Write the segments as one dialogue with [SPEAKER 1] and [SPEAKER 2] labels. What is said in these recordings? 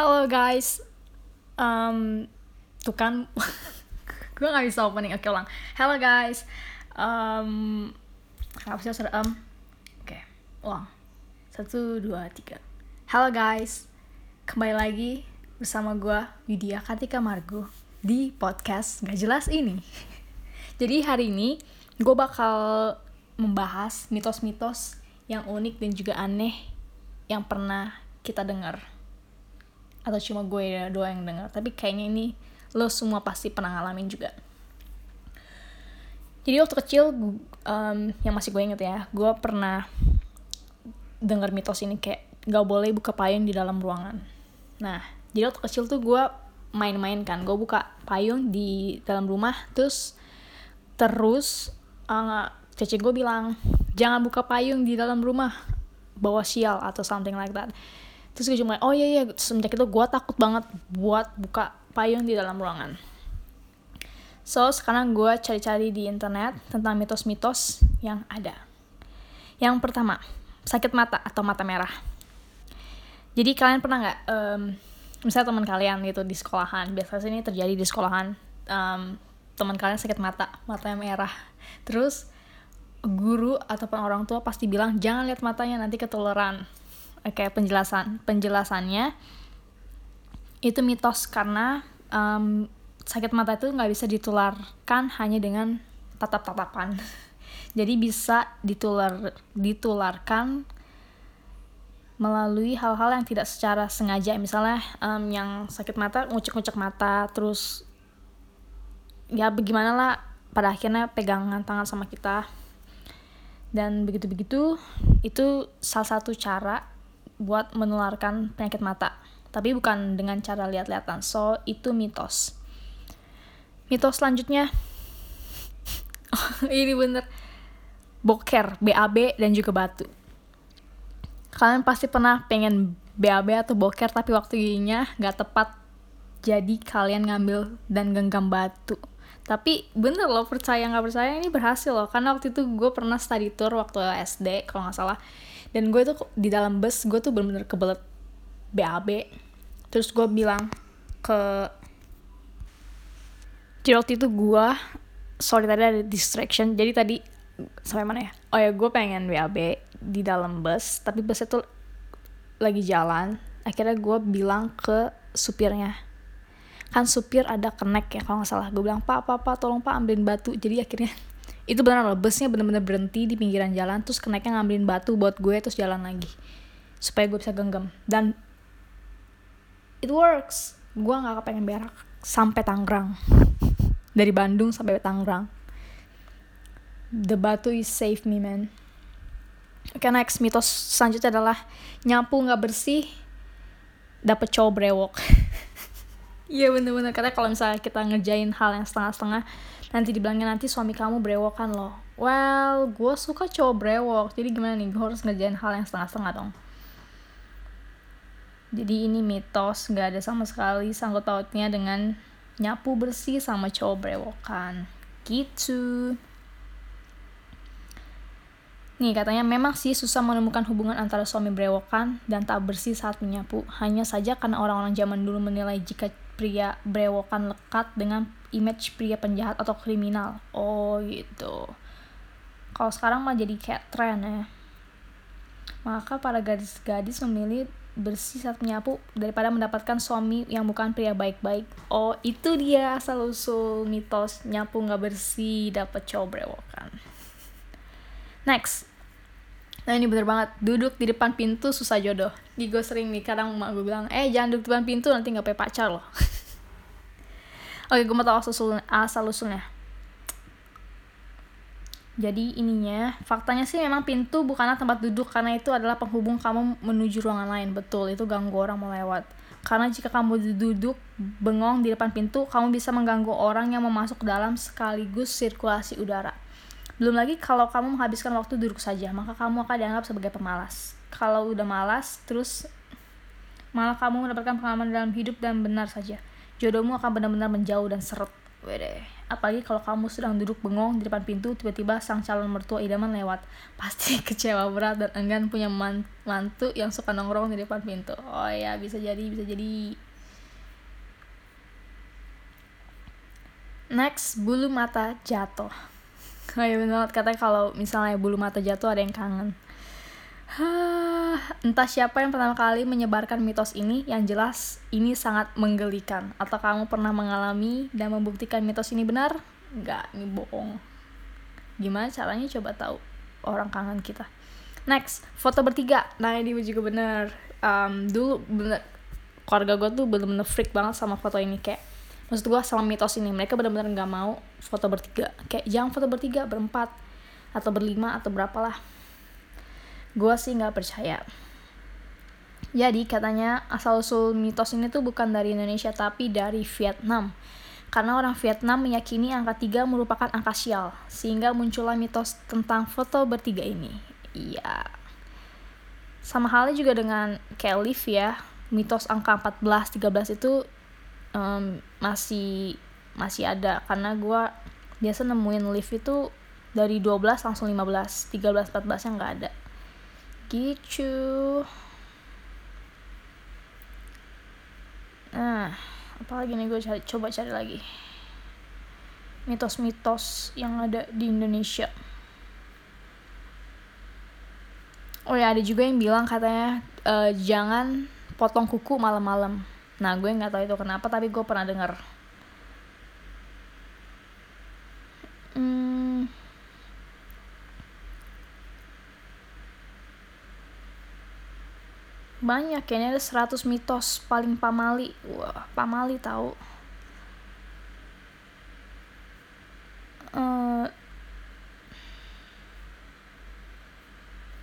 [SPEAKER 1] Halo guys, um, tuh kan gue gak bisa opening, oke ulang. Halo guys, um, kenapa sih um? Oke, ulang. Satu, dua, tiga. Halo guys, kembali lagi bersama gue Widya Kartika Margo di podcast gak jelas ini. Jadi hari ini gue bakal membahas mitos-mitos yang unik dan juga aneh yang pernah kita dengar atau cuma gue doang yang dengar tapi kayaknya ini lo semua pasti pernah ngalamin juga. Jadi waktu kecil um, yang masih gue inget ya gue pernah dengar mitos ini kayak gak boleh buka payung di dalam ruangan. Nah jadi waktu kecil tuh gue main-main kan. Gue buka payung di dalam rumah terus terus uh, cece gue bilang jangan buka payung di dalam rumah bawa sial atau something like that terus gue cuma oh iya iya. Semenjak itu gue takut banget buat buka payung di dalam ruangan. So sekarang gue cari-cari di internet tentang mitos-mitos yang ada. Yang pertama sakit mata atau mata merah. Jadi kalian pernah nggak um, misalnya teman kalian gitu di sekolahan biasanya ini terjadi di sekolahan um, teman kalian sakit mata matanya merah. Terus guru ataupun orang tua pasti bilang jangan lihat matanya nanti ketularan Oke, penjelasan penjelasannya itu mitos karena um, sakit mata itu nggak bisa ditularkan hanya dengan tatap-tatapan. Jadi bisa ditular ditularkan melalui hal-hal yang tidak secara sengaja misalnya um, yang sakit mata ngucek-ngucek mata terus ya bagaimana lah pada akhirnya pegangan tangan sama kita dan begitu-begitu itu salah satu cara buat menularkan penyakit mata. Tapi bukan dengan cara lihat-lihatan. So, itu mitos. Mitos selanjutnya, ini bener, boker, BAB, dan juga batu. Kalian pasti pernah pengen BAB atau boker, tapi waktunya gak tepat. Jadi kalian ngambil dan genggam batu. Tapi bener loh, percaya nggak percaya ini berhasil loh. Karena waktu itu gue pernah study tour waktu SD, kalau nggak salah. Dan gue tuh di dalam bus gue tuh bener-bener kebelet BAB terus gue bilang ke jadi waktu itu gue sorry tadi ada distraction. Jadi tadi sampai mana ya? Oh ya gue pengen BAB di dalam bus tapi busnya tuh lagi jalan. Akhirnya gue bilang ke supirnya kan supir ada connect ya kalau nggak salah. Gue bilang pak pak pak tolong pak ambilin batu. Jadi akhirnya itu benar loh busnya bener-bener berhenti di pinggiran jalan terus kenaiknya ngambilin batu buat gue terus jalan lagi supaya gue bisa genggam. Dan it works. Gue nggak kepengen berak sampai Tangerang. Dari Bandung sampai Tangerang. The batu is save me man. Oke okay, next. Mitos selanjutnya adalah nyapu nggak bersih dapet cowok brewok Iya bener-bener karena kalau misalnya kita ngerjain hal yang setengah-setengah nanti dibilangnya nanti suami kamu brewokan loh. Well, gue suka cowok brewok, jadi gimana nih? Gue harus ngerjain hal yang setengah-setengah dong. Jadi ini mitos, gak ada sama sekali sangkut pautnya dengan nyapu bersih sama cowok brewokan. Gitu. Nih katanya memang sih susah menemukan hubungan antara suami brewokan dan tak bersih saat menyapu. Hanya saja karena orang-orang zaman dulu menilai jika pria brewokan lekat dengan image pria penjahat atau kriminal. Oh gitu. Kalau sekarang mah jadi kayak tren ya. Maka para gadis-gadis memilih bersih saat menyapu daripada mendapatkan suami yang bukan pria baik-baik. Oh itu dia asal usul mitos nyapu nggak bersih dapat cowok brewokan. Next, Nah ini bener banget, duduk di depan pintu susah jodoh. Di gue sering nih, kadang emak gue bilang, eh jangan duduk di depan pintu nanti gak punya pacar loh. Oke, gue mau tau asal. Asal usulnya. Jadi ininya, faktanya sih memang pintu bukanlah tempat duduk karena itu adalah penghubung kamu menuju ruangan lain. Betul, itu ganggu orang mau lewat. Karena jika kamu duduk bengong di depan pintu, kamu bisa mengganggu orang yang mau masuk ke dalam sekaligus sirkulasi udara. Belum lagi kalau kamu menghabiskan waktu duduk saja, maka kamu akan dianggap sebagai pemalas. Kalau udah malas, terus malah kamu mendapatkan pengalaman dalam hidup dan benar saja. Jodohmu akan benar-benar menjauh dan seret. Wede. Apalagi kalau kamu sedang duduk bengong di depan pintu, tiba-tiba sang calon mertua idaman lewat. Pasti kecewa berat dan enggan punya mantu yang suka nongkrong di depan pintu. Oh ya, bisa jadi, bisa jadi. Next, bulu mata jatuh. Oh iya bener banget, katanya kalau misalnya bulu mata jatuh ada yang kangen. Entah siapa yang pertama kali menyebarkan mitos ini, yang jelas ini sangat menggelikan. Atau kamu pernah mengalami dan membuktikan mitos ini benar? Enggak, ini bohong. Gimana caranya coba tahu orang kangen kita. Next, foto bertiga. Nah ini juga bener. Um, dulu bener, keluarga gue tuh bener-bener freak banget sama foto ini. Kayak, maksud gue sama mitos ini. Mereka bener-bener gak mau foto bertiga. Kayak jangan foto bertiga, berempat. Atau berlima, atau berapalah gue sih nggak percaya jadi katanya asal-usul mitos ini tuh bukan dari Indonesia tapi dari Vietnam. Karena orang Vietnam meyakini angka 3 merupakan angka sial, sehingga muncullah mitos tentang foto bertiga ini. Iya. Sama halnya juga dengan kayak ya, mitos angka 14, 13 itu um, masih masih ada. Karena gue biasa nemuin lift itu dari 12 langsung 15, 13, 14 yang nggak ada. Gitu. Nah apalagi nih gue cari coba cari lagi? Mitos-mitos yang ada di Indonesia. Oh ya ada juga yang bilang katanya uh, jangan potong kuku malam-malam nah gue nggak tahu itu kenapa tapi gue pernah dengar banyak kayaknya ada 100 mitos paling pamali. Wah pamali tahu. Uh,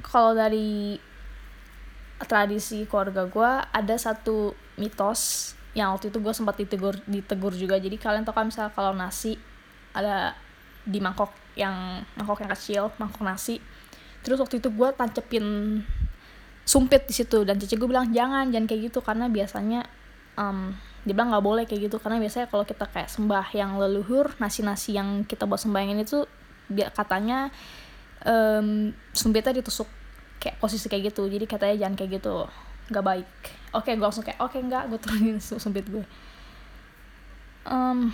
[SPEAKER 1] kalau dari tradisi keluarga gue ada satu mitos yang waktu itu gue sempat ditegur ditegur juga. Jadi kalian tau kan misalnya kalau nasi ada di mangkok yang mangkok yang kecil mangkok nasi. Terus waktu itu gue tancepin sumpit di situ dan cici gue bilang jangan jangan kayak gitu. Karena biasanya um, dia bilang nggak boleh kayak gitu. Karena biasanya kalau kita kayak sembah yang leluhur nasi-nasi yang kita buat sembahyangin itu katanya um, sumpitnya ditusuk kayak posisi kayak gitu. Jadi katanya jangan kayak gitu. Nggak baik. Oke gue langsung kayak oke okay, nggak gue turunin sumpit gue um,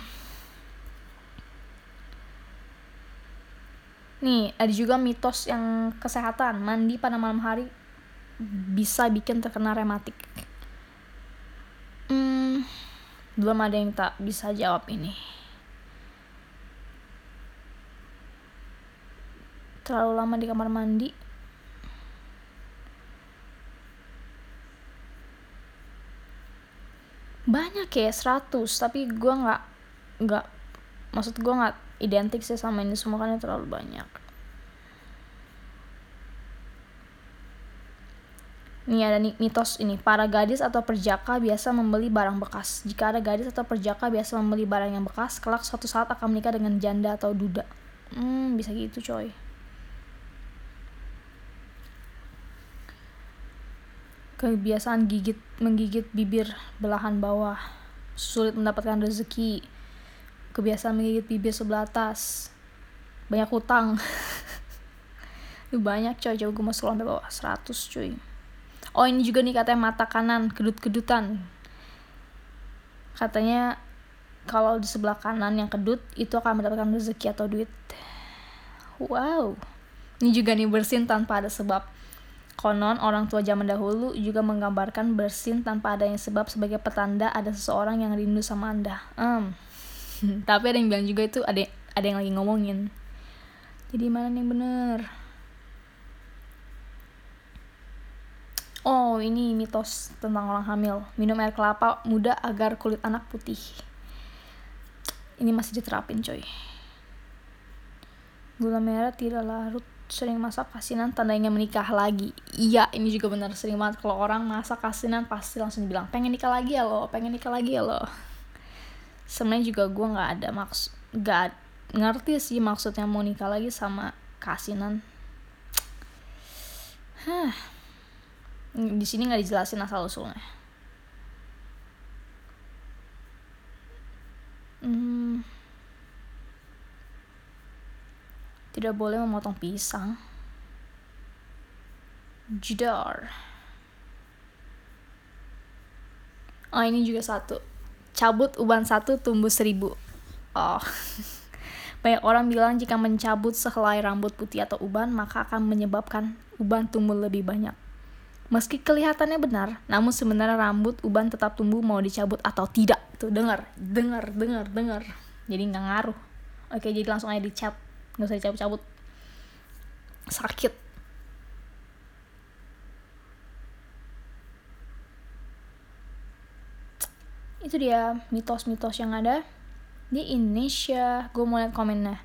[SPEAKER 1] nih ada juga mitos yang kesehatan. Mandi pada malam hari bisa bikin terkena rematik. Hmm, belum ada yang tak bisa jawab ini. Terlalu lama di kamar mandi banyak ya 100 tapi gue nggak nggak maksud gue nggak identik sih sama ini semua kan terlalu banyak Nih ada mitos ini, para gadis atau perjaka biasa membeli barang bekas. Jika ada gadis atau perjaka biasa membeli barang yang bekas, kelak suatu saat akan menikah dengan janda atau duda. Hmm, bisa gitu coy. Kebiasaan gigit menggigit bibir belahan bawah, sulit mendapatkan rezeki. Kebiasaan menggigit bibir sebelah atas. Banyak hutang. banyak coy, coba gue mau sampai bawah 100 cuy oh ini juga nih katanya mata kanan kedut-kedutan katanya kalau di sebelah kanan yang kedut itu akan mendapatkan rezeki atau duit wow ini juga nih bersin tanpa ada sebab konon orang tua zaman dahulu juga menggambarkan bersin tanpa adanya sebab sebagai petanda ada seseorang yang rindu sama anda um. tapi ada yang bilang juga itu ada ada yang lagi ngomongin jadi mana yang bener Oh, ini mitos tentang orang hamil. Minum air kelapa muda agar kulit anak putih. Ini masih diterapin, coy. Gula merah tidak larut, sering masak kasinan tandanya menikah lagi. Iya, ini juga benar sering banget kalau orang masak kasinan pasti langsung bilang pengen nikah lagi ya lo, pengen nikah lagi ya lo. Sebenarnya juga gue nggak ada maksud, nggak ngerti sih maksudnya mau nikah lagi sama kasinan. Hah di sini nggak dijelasin asal usulnya Tidak boleh memotong pisang. Jedar. Oh ini juga satu. Cabut uban satu tumbuh seribu. Oh. Banyak orang bilang jika mencabut sehelai rambut putih atau uban maka akan menyebabkan uban tumbuh lebih banyak. Meski kelihatannya benar, namun sebenarnya rambut uban tetap tumbuh mau dicabut atau tidak. Tuh dengar, dengar, dengar, dengar. Jadi nggak ngaruh. Oke, jadi langsung aja dicap, nggak usah dicabut-cabut. Sakit. Itu dia mitos-mitos yang ada di Indonesia. Gue mau lihat komennya.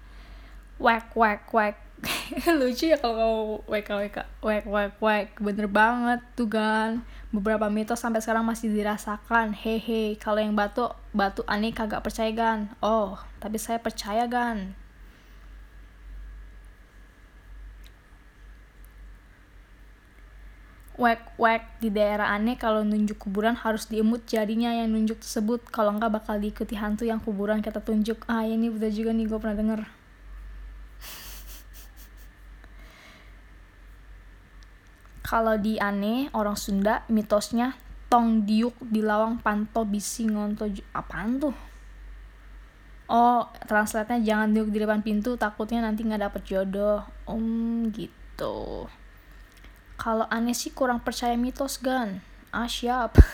[SPEAKER 1] Whack, whack, whack lucu ya kalau WK WK WK WK WK bener banget tuh kan beberapa mitos sampai sekarang masih dirasakan hehe kalau yang batu batu aneh kagak percaya gan oh tapi saya percaya gan wek wek di daerah aneh kalau nunjuk kuburan harus diemut jadinya yang nunjuk tersebut kalau enggak bakal diikuti hantu yang kuburan kita tunjuk ah ini udah juga nih gue pernah denger Kalau di Ane, orang Sunda, mitosnya tong diuk di lawang panto bisi ngonto apaan tuh? Oh, translate-nya jangan diuk di depan pintu, takutnya nanti nggak dapet jodoh. Om gitu. Kalau aneh sih kurang percaya mitos, Gan. Ah, siap.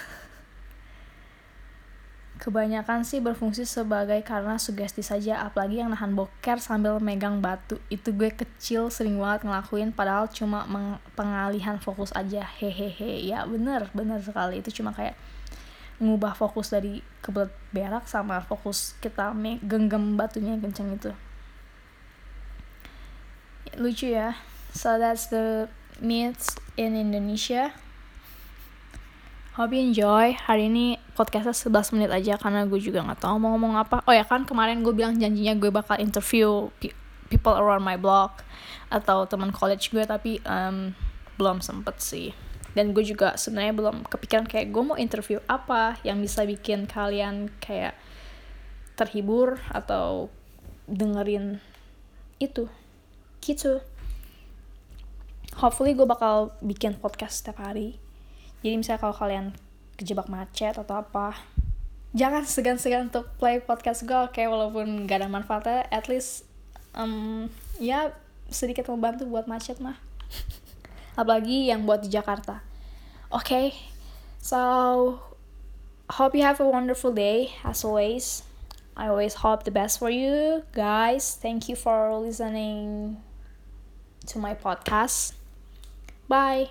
[SPEAKER 1] Kebanyakan sih berfungsi sebagai karena sugesti saja, apalagi yang nahan boker sambil megang batu. Itu gue kecil sering banget ngelakuin, padahal cuma pengalihan fokus aja. Hehehe, ya bener, bener sekali. Itu cuma kayak ngubah fokus dari kebelet berak sama fokus kita genggam batunya kenceng itu. Lucu ya. So that's the myths in Indonesia. Hope you enjoy. Hari ini podcastnya 11 menit aja karena gue juga nggak tahu mau ngomong apa. Oh ya kan kemarin gue bilang janjinya gue bakal interview people around my blog atau teman college gue tapi um, belum sempet sih. Dan gue juga sebenarnya belum kepikiran kayak gue mau interview apa yang bisa bikin kalian kayak terhibur atau dengerin itu gitu. Hopefully gue bakal bikin podcast setiap hari. Jadi misalnya kalau kalian kejebak macet atau apa jangan segan-segan untuk play podcast gue kayak walaupun gak ada manfaatnya at least um, ya sedikit membantu buat macet mah. Apalagi yang buat di Jakarta. Oke okay, so hope you have a wonderful day as always. I always hope the best for you guys. Thank you for listening to my podcast bye